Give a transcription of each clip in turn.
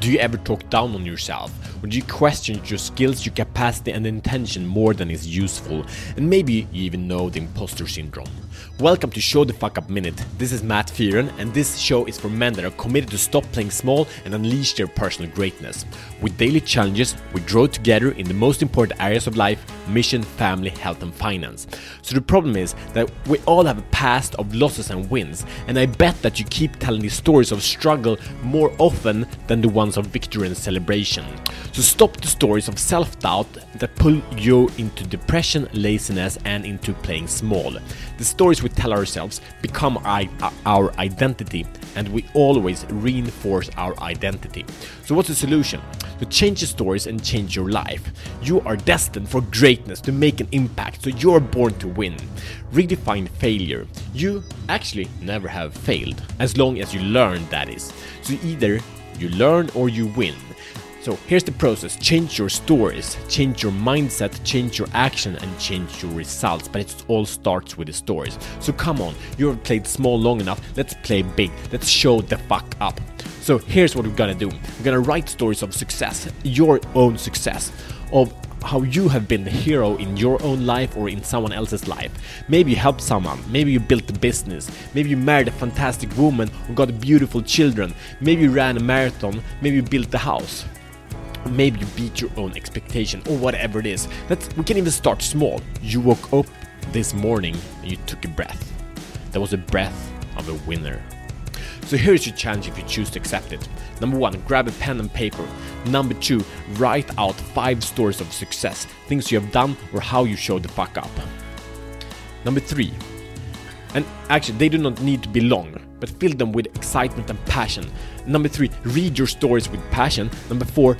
Do you ever talk down on yourself? Or do you question your skills, your capacity, and intention more than is useful? And maybe you even know the imposter syndrome. Welcome to Show the Fuck Up Minute. This is Matt Fearon, and this show is for men that are committed to stop playing small and unleash their personal greatness. With daily challenges, we grow together in the most important areas of life mission, family, health, and finance. So the problem is that we all have a past of losses and wins, and I bet that you keep telling these stories of struggle more often than the ones of victory and celebration. So stop the stories of self doubt that pull you into depression, laziness, and into playing small. The stories we tell ourselves become our, uh, our identity, and we always reinforce our identity. So, what's the solution? To change the stories and change your life. You are destined for greatness to make an impact, so you're born to win. Redefine failure. You actually never have failed, as long as you learn, that is. So, either you learn or you win. So here's the process. Change your stories, change your mindset, change your action, and change your results. But it all starts with the stories. So come on, you have played small long enough, let's play big, let's show the fuck up. So here's what we're gonna do. We're gonna write stories of success, your own success, of how you have been the hero in your own life or in someone else's life. Maybe you helped someone, maybe you built a business, maybe you married a fantastic woman or got beautiful children, maybe you ran a marathon, maybe you built a house maybe you beat your own expectation or whatever it is. That's we can even start small. You woke up this morning and you took a breath. That was a breath of a winner. So here's your challenge if you choose to accept it. Number one, grab a pen and paper. Number two, write out five stories of success, things you have done or how you showed the fuck up. Number three, and actually, they do not need to be long, but fill them with excitement and passion. Number three, read your stories with passion. Number four,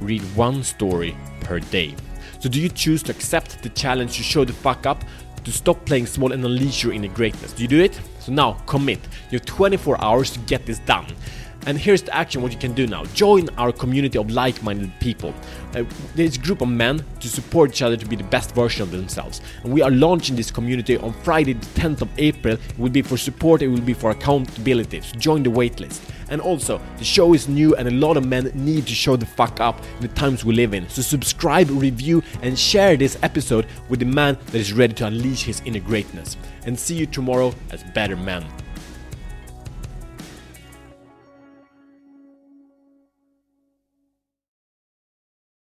read one story per day. So, do you choose to accept the challenge to show the fuck up, to stop playing small and unleash your inner greatness? Do you do it? So, now commit. You have 24 hours to get this done. And here's the action what you can do now. Join our community of like minded people. Uh, group of men to support each other to be the best version of themselves. And we are launching this community on Friday, the 10th of April. It will be for support, it will be for accountability. So join the waitlist. And also, the show is new and a lot of men need to show the fuck up in the times we live in. So subscribe, review, and share this episode with the man that is ready to unleash his inner greatness. And see you tomorrow as better men.